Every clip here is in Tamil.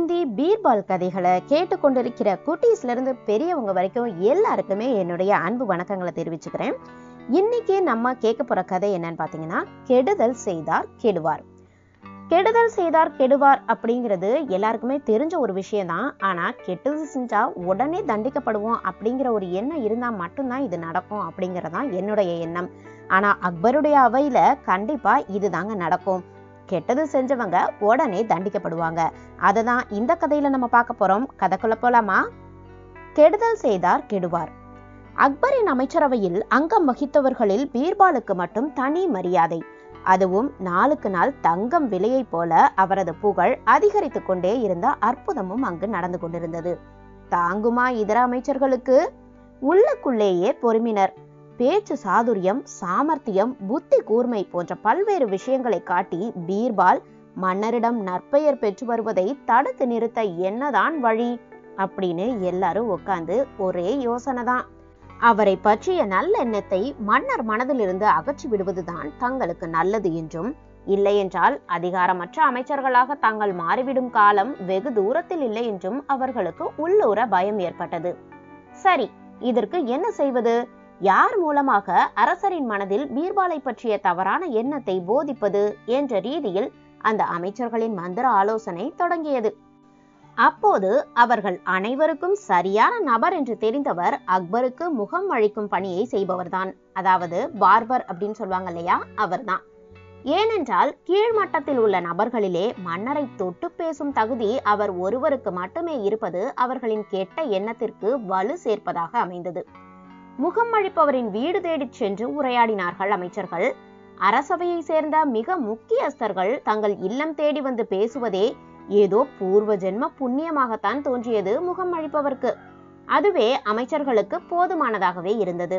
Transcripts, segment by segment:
ஹிந்தி பீர்பால் கதைகளை கேட்டுக்கொண்டிருக்கிற குட்டீஸ்லேருந்து பெரியவங்க வரைக்கும் எல்லாருக்குமே என்னுடைய அன்பு வணக்கங்களை தெரிவிச்சுக்கிறேன். இன்னைக்கு நம்ம கேட்க போற கதை என்னன்னு பார்த்தீங்கன்னா கெடுதல் செய்தார் கெடுவார். கெடுதல் செய்தார் கெடுவார் அப்படிங்கிறது எல்லாருக்குமே தெரிஞ்ச ஒரு விஷயம்தான். ஆனா கெட்டது செஞ்சா உடனே தண்டிக்கப்படுவோம் அப்படிங்கிற ஒரு எண்ணம் இருந்தா மட்டும்தான் இது நடக்கும் அப்படிங்கிறதான் என்னுடைய எண்ணம். ஆனா அக்பருடைய அவையில கண்டிப்பா இதுதாங்க நடக்கும். கெட்டது செஞ்சவங்க உடனே தண்டிக்கப்படுவாங்க. அதை தான் இந்த கதையில நம்ம பார்க்க போறோம். கதைக்குள்ள போலாமா? கெடுதல் செய்தார் கெடுவார். அக்பரின் அமைச்சரவையில் அங்கம் வகித்தவர்களில் பீர்பாலுக்கு மட்டும் தனி மரியாதை. அதுவும் நாளுக்கு நாள் தங்கம் விலையை போல அவரது புகழ் அதிகரித்து கொண்டே இருந்த அற்புதமும் அங்கு நடந்து கொண்டிருந்தது. தாங்குமா இதர அமைச்சர்களுக்கு? உள்ளுக்குள்ளேயே பொறுமினர். பேச்சு சாதுரியம் சாமர்த்தியம் புத்தி கூர்மை போன்ற பல்வேறு விஷயங்களை காட்டி பீர்பால் மன்னரிடம் நற்பெயர் பெற்று வருவதை தடுத்து நிறுத்த என்னதான் வழி? அப்படின்னு எல்லாரும் உட்கார்ந்து ஒரே யோசனை தான். அவரை பற்றிய நல்லெண்ணத்தை மன்னர் மனதிலிருந்து அகற்றி விடுவதுதான் தங்களுக்கு நல்லது என்றும் இல்லையென்றால் அதிகாரமற்ற அமைச்சர்களாக தாங்கள் மாறிவிடும் காலம் வெகு தூரத்தில் இல்லை என்றும் அவர்களுக்கு உள்ளூர பயம் ஏற்பட்டது. சரி இதற்கு என்ன செய்வது? யார் மூலமாக அரசரின் மனதில் பீர்பாலை பற்றிய தவறான எண்ணத்தை போதிப்பது என்ற ரீதியில் அந்த அமைச்சர்களின் மந்திர ஆலோசனை தொடங்கியது. அப்போது அவர்கள் அனைவருக்கும் சரியான நபர் என்று தெரிந்தவர் அக்பருக்கு முகம் அழிக்கும் பணியை செய்பவர்தான். அதாவது பார்பர் அப்படின்னு சொல்லுவாங்க இல்லையா? அவர்தான். ஏனென்றால் கீழ்மட்டத்தில் உள்ள நபர்களிலே மன்னரை தொட்டு பேசும் தகுதி அவர் ஒருவருக்கு மட்டுமே இருப்பது அவர்களின் கெட்ட எண்ணத்திற்கு வலு சேர்ப்பதாக அமைந்தது. முகம் அழிப்பவரின் வீடு தேடிச் சென்று உரையாடினார்கள் அமைச்சர்கள். அரசவையை சேர்ந்த மிக முக்கியஸ்தர்கள் தங்கள் இல்லம் தேடி வந்து பேசுவதே ஏதோ பூர்வ ஜென்ம புண்ணியமாகத்தான் தோன்றியது முகம் அழிப்பவர்க்கு அதுவே அமைச்சர்களுக்கு போதுமானதாகவே இருந்தது.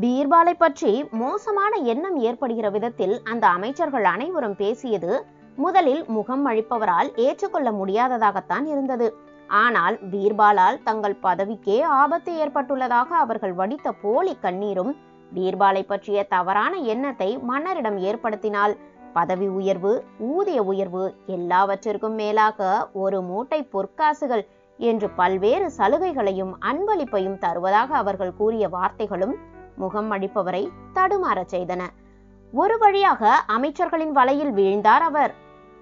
பீர்பாலை பற்றி மோசமான எண்ணம் ஏற்படுகிற விதத்தில் அந்த அமைச்சர்கள் அனைவரும் பேசியது முதலில் முகம் அழிப்பவரால் ஏற்றுக்கொள்ள முடியாததாகத்தான் இருந்தது. ஆனால் பீர்பாலால் தங்கள் பதவிக்கே ஆபத்து ஏற்பட்டுள்ளதாக அவர்கள் வடித்த போலி கண்ணீரும் பீர்பாலை பற்றிய தவறான எண்ணத்தை மன்னரிடம் ஏற்படுத்தினால் பதவி உயர்வு ஊதிய உயர்வு எல்லாவற்றிற்கும் மேலாக ஒரு மூட்டை பொற்காசுகள் என்று பல்வேறு சலுகைகளையும் அன்பளிப்பையும் தருவதாக அவர்கள் கூறிய வார்த்தைகளும் முகம் அடிப்பவரை தடுமாறச் செய்தன. ஒரு வழியாக அமைச்சர்களின் வலையில் வீழ்ந்தார் அவர்.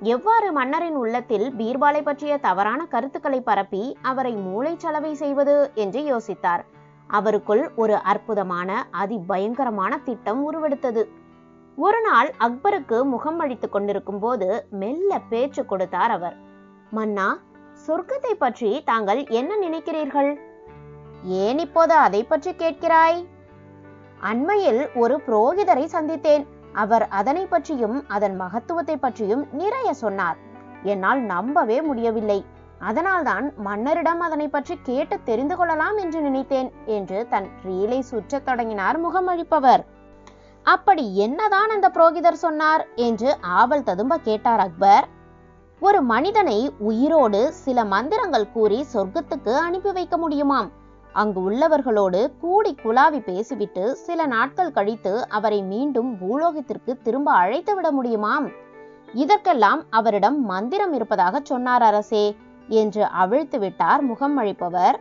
எவ்வாறு மன்னரின் உள்ளத்தில் பீர்பாலை பற்றிய தவறான கருத்துக்களை பரப்பி அவரை மூளைச்சலவை செய்வது என்று யோசித்தார். அவருக்குள் ஒரு அற்புதமான அதிபயங்கரமான திட்டம் உருவெடுத்தது. ஒரு நாள் அக்பருக்கு முகம் அழித்துக் கொண்டிருக்கும் போது மெல்ல பேச்சு கொடுத்தார் அவர். மன்னா சொர்க்கத்தை பற்றி தாங்கள் என்ன நினைக்கிறீர்கள்? ஏன் இப்போது அதை பற்றி கேட்கிறாய்? அண்மையில் ஒரு புரோகிதரை சந்தித்தேன். அவர் அதனை பற்றியும் அதன் மகத்துவத்தை பற்றியும் நிறைய சொன்னார். என்னால் நம்பவே முடியவில்லை. அதனால்தான் மன்னரிடம் அதனை பற்றி கேட்டு தெரிந்து கொள்ளலாம் என்று நினைத்தேன் என்று தன் ரீலை சுற்றத் தொடங்கினார் முகமளிப்பவர் அப்படி என்னதான் அந்த புரோகிதர் சொன்னார்? என்று ஆவல் ததும்ப கேட்டார் அக்பர். ஒரு மனிதனை உயிரோடு சில மந்திரங்கள் கூறி சொர்க்கத்துக்கு அனுப்பி வைக்க முடியுமாம்? அங்கு உள்ளவர்களோடு கூடி குலாவி பேசிவிட்டு சில நாட்கள் கழித்து அவரை மீண்டும் பூலோகத்திற்கு திரும்ப அழைத்து விட முடியுமாம்? இதற்கெல்லாம் அவரிடம் மந்திரம் இருப்பதாக சொன்னார் அரசே என்று அவிழ்த்து விட்டார் முகம் அழிப்பவர்.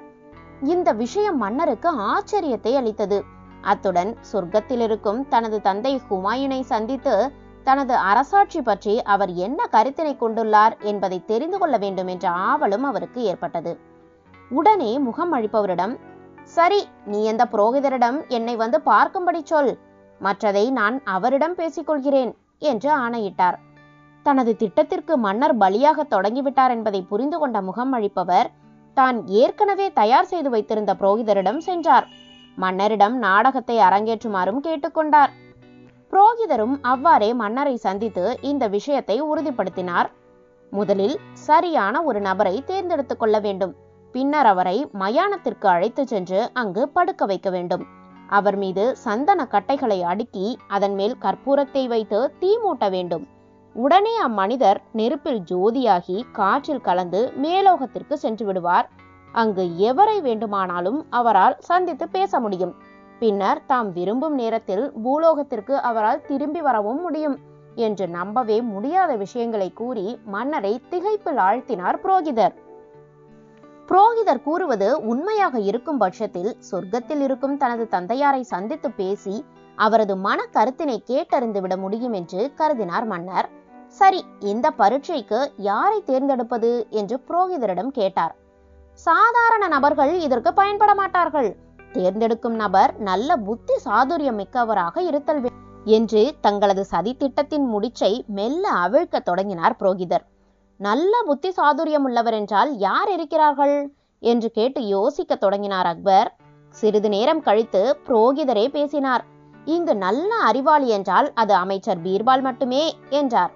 இந்த விஷயம் மன்னருக்கு ஆச்சரியத்தை அளித்தது. அத்துடன் சொர்க்கத்தில் இருக்கும் தனது தந்தை ஹுமாயூனை சந்தித்து தனது அரசாட்சி பற்றி அவர் என்ன கருத்தினை கொண்டுள்ளார் என்பதை தெரிந்து கொள்ள வேண்டும் என்ற ஆவலும் அவருக்கு ஏற்பட்டது. உடனே முகம் அழிப்பவரிடம் சரி நீ எந்த புரோகிதரிடம் என்னை வந்து பார்க்கும்படி சொல். மற்றதை நான் அவரிடம் பேசிக்கொள்கிறேன் என்று ஆணையிட்டார். தனது திட்டத்திற்கு மன்னர் பலியாக தொடங்கிவிட்டார் என்பதை புரிந்து கொண்ட முகம் அழிப்பவர் தான் ஏற்கனவே தயார் செய்து வைத்திருந்த புரோகிதரிடம் சென்றார். மன்னரிடம் நாடகத்தை அரங்கேற்றுமாறும் கேட்டுக்கொண்டார் புரோகிதரும் அவ்வாறே மன்னரை சந்தித்து இந்த விஷயத்தை உறுதிப்படுத்தினார். முதலில் சரியான ஒரு நபரை தேர்ந்தெடுத்துக் கொள்ள வேண்டும். பின்னர் அவரை மயானத்திற்கு அழைத்து சென்று அங்கு படுக்க வைக்க வேண்டும். அவர் மீது சந்தன கட்டைகளை அடுக்கி அதன் மேல் கற்பூரத்தை வைத்து தீ மூட்ட வேண்டும். உடனே அம்மனிதர் நெருப்பில் ஜோதியாகி காற்றில் கலந்து மேலோகத்திற்கு சென்று விடுவார். அங்கு எவரை வேண்டுமானாலும் அவரால் சந்தித்து பேச முடியும். பின்னர் தாம் விரும்பும் நேரத்தில் பூலோகத்திற்கு அவரால் திரும்பி வரவும் முடியும் என்று நம்பவே முடியாத விஷயங்களை கூறி மன்னரை திகைப்பில் ஆழ்த்தினார் புரோகிதர். புரோகிதர் கூறுவது உண்மையாக இருக்கும் பட்சத்தில் சொர்க்கத்தில் இருக்கும் தனது தந்தையாரை சந்தித்து பேசி அவரது மன கருத்தினை கேட்டறிந்து விட முடியும் என்று கருதினார் மன்னர். சரி இந்த பரீட்சைக்கு யாரை தேர்ந்தெடுப்பது என்று புரோகிதரிடம் கேட்டார். சாதாரண நபர்கள் இதற்கு பயன்பட மாட்டார்கள். தேர்ந்தெடுக்கும் நபர் நல்ல புத்தி சாதுரியம் மிக்கவராக இருத்தல் என்று தங்களது சதி திட்டத்தின் முடிச்சை மெல்ல அவிழ்க்க தொடங்கினார் புரோகிதர். நல்ல புத்தி சாதுரியம் உள்ளவர் என்றால் யார் இருக்கிறார்கள்? என்று கேட்டு யோசிக்க தொடங்கினார் அக்பர். சிறிது நேரம் கழித்து புரோகிதரே பேசினார். இங்கு நல்ல அறிவாளி என்றால் அது அமைச்சர் பீர்பால் மட்டுமே என்றார்.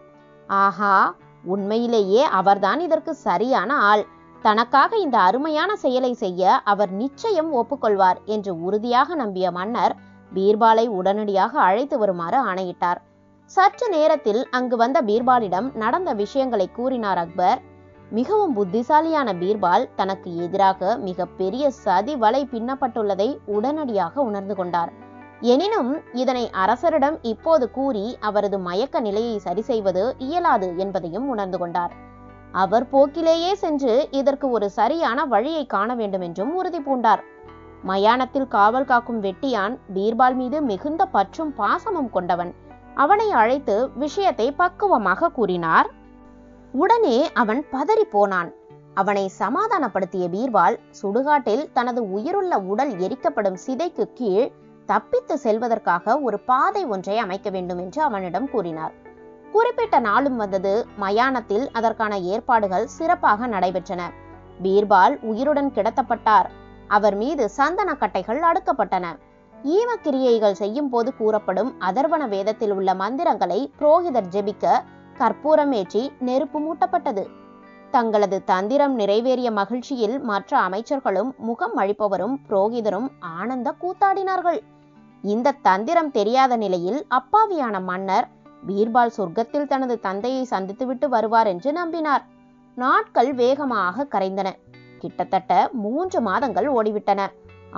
ஆஹா உண்மையிலேயே அவர்தான் இதற்கு சரியான ஆள். தனக்காக இந்த அருமையான செயலை செய்ய அவர் நிச்சயம் ஒப்புக்கொள்வார் என்று உறுதியாக நம்பிய மன்னர் பீர்பாலை உடனடியாக அழைத்து வருமாறு ஆணையிட்டார். சற்று நேரத்தில் அங்கு வந்த பீர்பாலிடம் நடந்த விஷயங்களை கூறினார் அக்பர். மிகவும் புத்திசாலியான பீர்பால் தனக்கு எதிராக மிக பெரிய சதி வலை பின்னப்பட்டுள்ளதை உடனடியாக உணர்ந்து கொண்டார். எனினும் இதனை அரசரிடம் இப்போது கூறி அவரது மயக்க நிலையை சரி செய்வது இயலாது என்பதையும் உணர்ந்து கொண்டார். அவர் போக்கிலேயே சென்று இதற்கு ஒரு சரியான வழியை காண வேண்டும் என்றும் உறுதி பூண்டார். மயானத்தில் காவல் காக்கும் வெட்டியான் பீர்பால் மீது மிகுந்த பற்றும் பாசமும் கொண்டவன். அவனை அழைத்து விஷயத்தை பக்குவமாக கூறினார். உடனே அவன் பதறி போனான். அவனை சமாதானப்படுத்திய பீர்பால் சுடுகாட்டில் தனது உயிருள்ள உடல் எரிக்கப்படும் சிதைக்கு கீழ் தப்பித்து செல்வதற்காக ஒரு பாதை ஒன்றை அமைக்க வேண்டும் என்று அவனிடம் கூறினார். குறிப்பிட்ட நாளும் வந்தது மயானத்தில் அதற்கான ஏற்பாடுகள் சிறப்பாக நடைபெற்றன. பீர்பால் உயிருடன் கிடத்தப்பட்டார். அவர் மீது சந்தன கட்டைகள் அடுக்கப்பட்டன. ஈமக்கிரியைகள் செய்யும் போது கூறப்படும் அதர்வன வேதத்தில் உள்ள மந்திரங்களை புரோகிதர் ஜெபிக்க கற்பூரம் ஏற்றி நெருப்பு மூட்டப்பட்டது. தங்களது தந்திரம் நிறைவேறிய மகிழ்ச்சியில் மற்ற அமைச்சர்களும் முகம் அழிப்பவரும் புரோகிதரும் ஆனந்த கூத்தாடினார்கள். இந்த தந்திரம் தெரியாத நிலையில் அப்பாவியான மன்னர் பீர்பால் சொர்க்கத்தில் தனது தந்தையை சந்தித்துவிட்டு வருவார் என்று நம்பினார். நாட்கள் வேகமாக கரைந்தன. கிட்டத்தட்ட மூன்று மாதங்கள் ஓடிவிட்டன.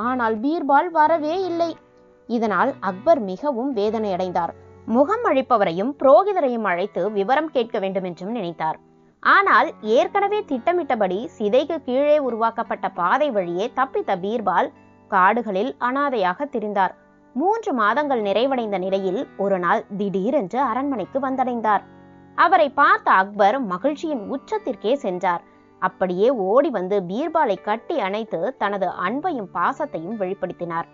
ஆனால் பீர்பால் வரவே இல்லை. இதனால் அக்பர் மிகவும் வேதனையடைந்தார். முகம் அழிப்பவரையும் புரோகிதரையும் அழைத்து விவரம் கேட்க வேண்டும் என்றும் நினைத்தார். ஆனால் ஏற்கனவே திட்டமிட்டபடி சிதைக்கு கீழே உருவாக்கப்பட்ட பாதை வழியே தப்பித்த பீர்பால் காடுகளில் அனாதையாக திரிந்தார். மூன்று மாதங்கள் நிறைவடைந்த நிலையில் ஒரு நாள் திடீரென்று அரண்மனைக்கு வந்தடைந்தார். அவரை பார்த்த அக்பர் மகிழ்ச்சியின் உச்சத்திற்கே சென்றார். அப்படியே ஓடி வந்து பீர்பாலை கட்டி அணைத்து தனது அன்பையும் பாசத்தையும் வெளிப்படுத்தினார்.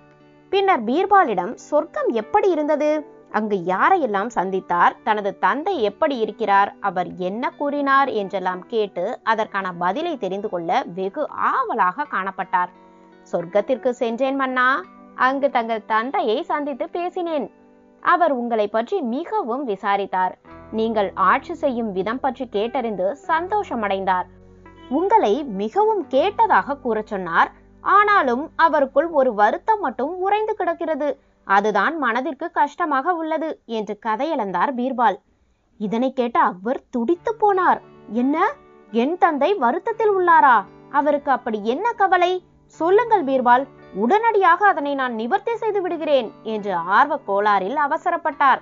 பின்னர் பீர்பாலிடம் சொர்க்கம் எப்படி இருந்தது? அங்கு யாரையெல்லாம் சந்தித்தார்? தனது தந்தை எப்படி இருக்கிறார்? அவர் என்ன கூறினார்? என்றெல்லாம் கேட்டு அதற்கான பதிலை தெரிந்து கொள்ள வெகு ஆவலாக காணப்பட்டார். சொர்க்கத்திற்கு சென்றேன் மன்னா. அங்கு தங்கள் தந்தையை சந்தித்து பேசினேன். அவர் உங்களை பற்றி மிகவும் விசாரித்தார். நீங்கள் ஆட்சி செய்யும் விதம் பற்றி கேட்டறிந்து சந்தோஷமடைந்தார். உங்களை மிகவும் கேட்டதாக கூற சொன்னார். ஆனாலும் அவருக்குள் ஒரு வருத்தம் மட்டும் உறைந்து கிடக்கிறது. அதுதான் மனதிற்கு கஷ்டமாக உள்ளது என்று கதையளந்தார் பீர்பால். இதனை கேட்ட அக்பர் துடித்து போனார். என்ன? என் தந்தை வருத்தத்தில் உள்ளாரா? அவருக்கு அப்படி என்ன கவலை? சொல்லுங்கள் பீர்பால். உடனடியாக அதனை நான் நிவர்த்தி செய்து விடுகிறேன் என்று ஆர்வ கோளாறில் அவசரப்பட்டார்.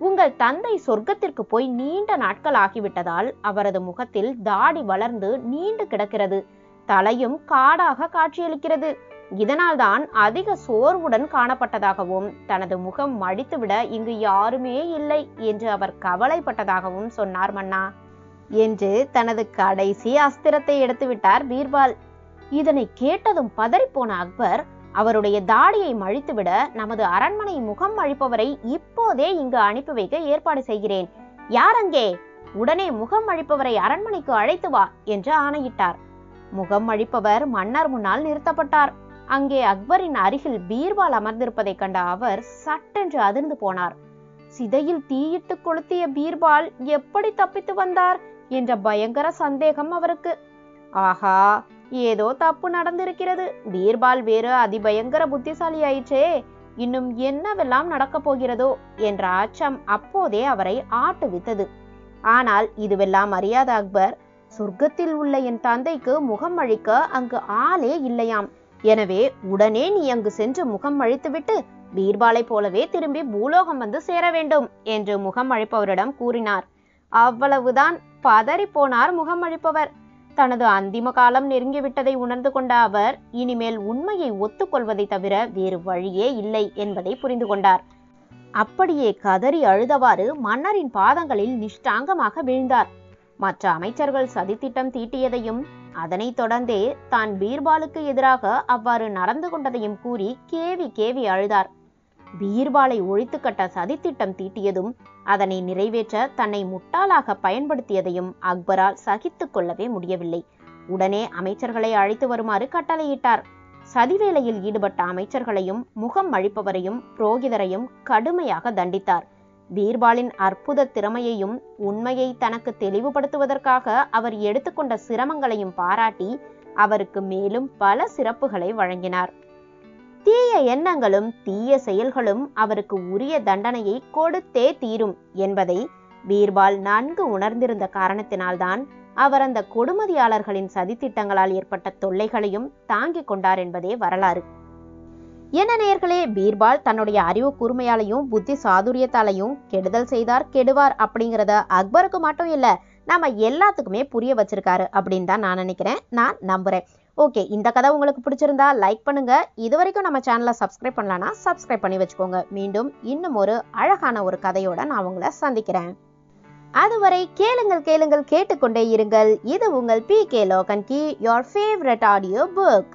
உங்கள் தந்தை சொர்க்கத்திற்கு போய் நீண்ட நாட்கள் ஆகிவிட்டதால் அவரது முகத்தில் தாடி வளர்ந்து நீண்டு கிடக்கிறது. தலையும் காடாக காட்சியளிக்கிறது. இதனால்தான் அதிக சோர்வுடன் காணப்பட்டதாகவும் தனது முகம் மடித்துவிட இங்கு யாருமே இல்லை என்று அவர் கவலைப்பட்டதாகவும் சொன்னார் மன்னா. என்று தனது கடைசி அஸ்திரத்தை எடுத்துவிட்டார் பீர்பால். இதனை கேட்டதும் பதறிப்போன அக்பர் அவருடைய தாடியை மழித்துவிட நமது அரண்மனை முகம் அழிப்பவரை இப்போதே இங்கு அனுப்பி வைக்க ஏற்பாடு செய்கிறேன். யார் அங்கே? உடனே முகம் அழிப்பவரை அரண்மனைக்கு அழைத்து வா என்று ஆணையிட்டார். முகம் அழிப்பவர் மன்னர் முன்னால் நிறுத்தப்பட்டார். அங்கே அக்பரின் அருகில் பீர்பால் அமர்ந்திருப்பதைக் கண்ட அவர் சட்டென்று அதிர்ந்து போனார். சிதையில் தீயிட்டு கொளுத்திய பீர்பால் எப்படி தப்பித்து வந்தார்? என்ற பயங்கர சந்தேகம் அவருக்கு. ஆஹா ஏதோ தப்பு நடந்திருக்கிறது. பீர்பால் வேறு அதிபயங்கர புத்திசாலி ஆயிற்றே இன்னும் என்னவெல்லாம் நடக்கப் போகிறதோ? என்ற அச்சம் அப்போதே அவரை ஆட்டுவித்தது. ஆனால் இதுவெல்லாம் அறியாத அக்பர் சொர்க்கத்தில் உள்ள என் தந்தைக்கு முகம் அழிக்க அங்கு ஆளே இல்லையாம். எனவே உடனே நீ அங்கு சென்று முகம் அழித்துவிட்டு பீர்பாலை போலவே திரும்பி பூலோகம் வந்து சேர வேண்டும் என்று முகம் அழிப்பவரிடம் கூறினார். அவ்வளவுதான். பதறி போனார் முகம் அழிப்பவர். தனது அந்திம காலம் நெருங்கிவிட்டதை உணர்ந்து கொண்ட அவர் இனிமேல் உண்மையை ஒத்துக்கொள்வதை தவிர வேறு வழியே இல்லை என்பதை புரிந்து கொண்டார். அப்படியே கதறி அழுதவாறு மன்னரின் பாதங்களில் நிஷ்டாங்கமாக வீழ்ந்தார். மற்ற அமைச்சர்கள் சதித்திட்டம் தீட்டியதையும் அதனைத் தொடர்ந்தே தான் பீர்பாலுக்கு எதிராக அவ்வாறு நடந்து கொண்டதையும் கூறி கேவி கேவி அழுதார். பீர்பாலை ஒழித்து கட்ட சதித்திட்டம் தீட்டியதும் அதனை நிறைவேற்ற தன்னை முட்டாளாக பயன்படுத்தியதையும் அக்பரால் சகித்துக் கொள்ளவே முடியவில்லை. உடனே அமைச்சர்களை அழைத்து வருமாறு கட்டளையிட்டார். சதிவேலையில் ஈடுபட்ட அமைச்சர்களையும் முகம் அழிப்பவரையும் புரோகிதரையும் கடுமையாக தண்டித்தார். பீர்பாலின் அற்புத திறமையையும் உண்மையை தனக்கு தெளிவுபடுத்துவதற்காக அவர் எடுத்துக்கொண்ட சிரமங்களையும் பாராட்டி அவருக்கு மேலும் பல சிறப்புகளை வழங்கினார். எண்ணங்களும் தீய செயல்களும் அவருக்கு உரிய தண்டனையை கொடுத்தே தீரும் என்பதை பீர்பால் நன்கு உணர்ந்திருந்த காரணத்தினால்தான் அவர் அந்த கொடுமதியாளர்களின் சதித்திட்டங்களால் ஏற்பட்ட தொல்லைகளையும் தாங்கிக் கொண்டார் என்பதே வரலாறு. என நேர்களே பீர்பால் தன்னுடைய அறிவு கூர்மையாலையும் புத்தி சாதுரியத்தாலையும் கெடுதல் செய்தார் கெடுவார் அப்படிங்கிறத அக்பருக்கு மட்டும் இல்ல நம்ம எல்லாத்துக்குமே புரிய வச்சிருக்காரு அப்படின்னு தான் நான் நினைக்கிறேன். நான் நம்புறேன். ஓகே இந்த கதை உங்களுக்கு பிடிச்சிருந்தா லைக் பண்ணுங்க. இது வரைக்கும் நம்ம சேனலை சப்ஸ்கிரைப் பண்ணலன்னா சப்ஸ்கிரைப் பண்ணி வச்சுக்கோங்க. மீண்டும் இன்னும் ஒரு அழகான ஒரு கதையோட நான் உங்களை சந்திக்கிறேன். அதுவரை கேளுங்கள் கேளுங்கள் கேட்டுக்கொண்டே இருங்கள். இது உங்கள் பி கே லோகன் கி யோர் ஃபேவரட் ஆடியோ புக்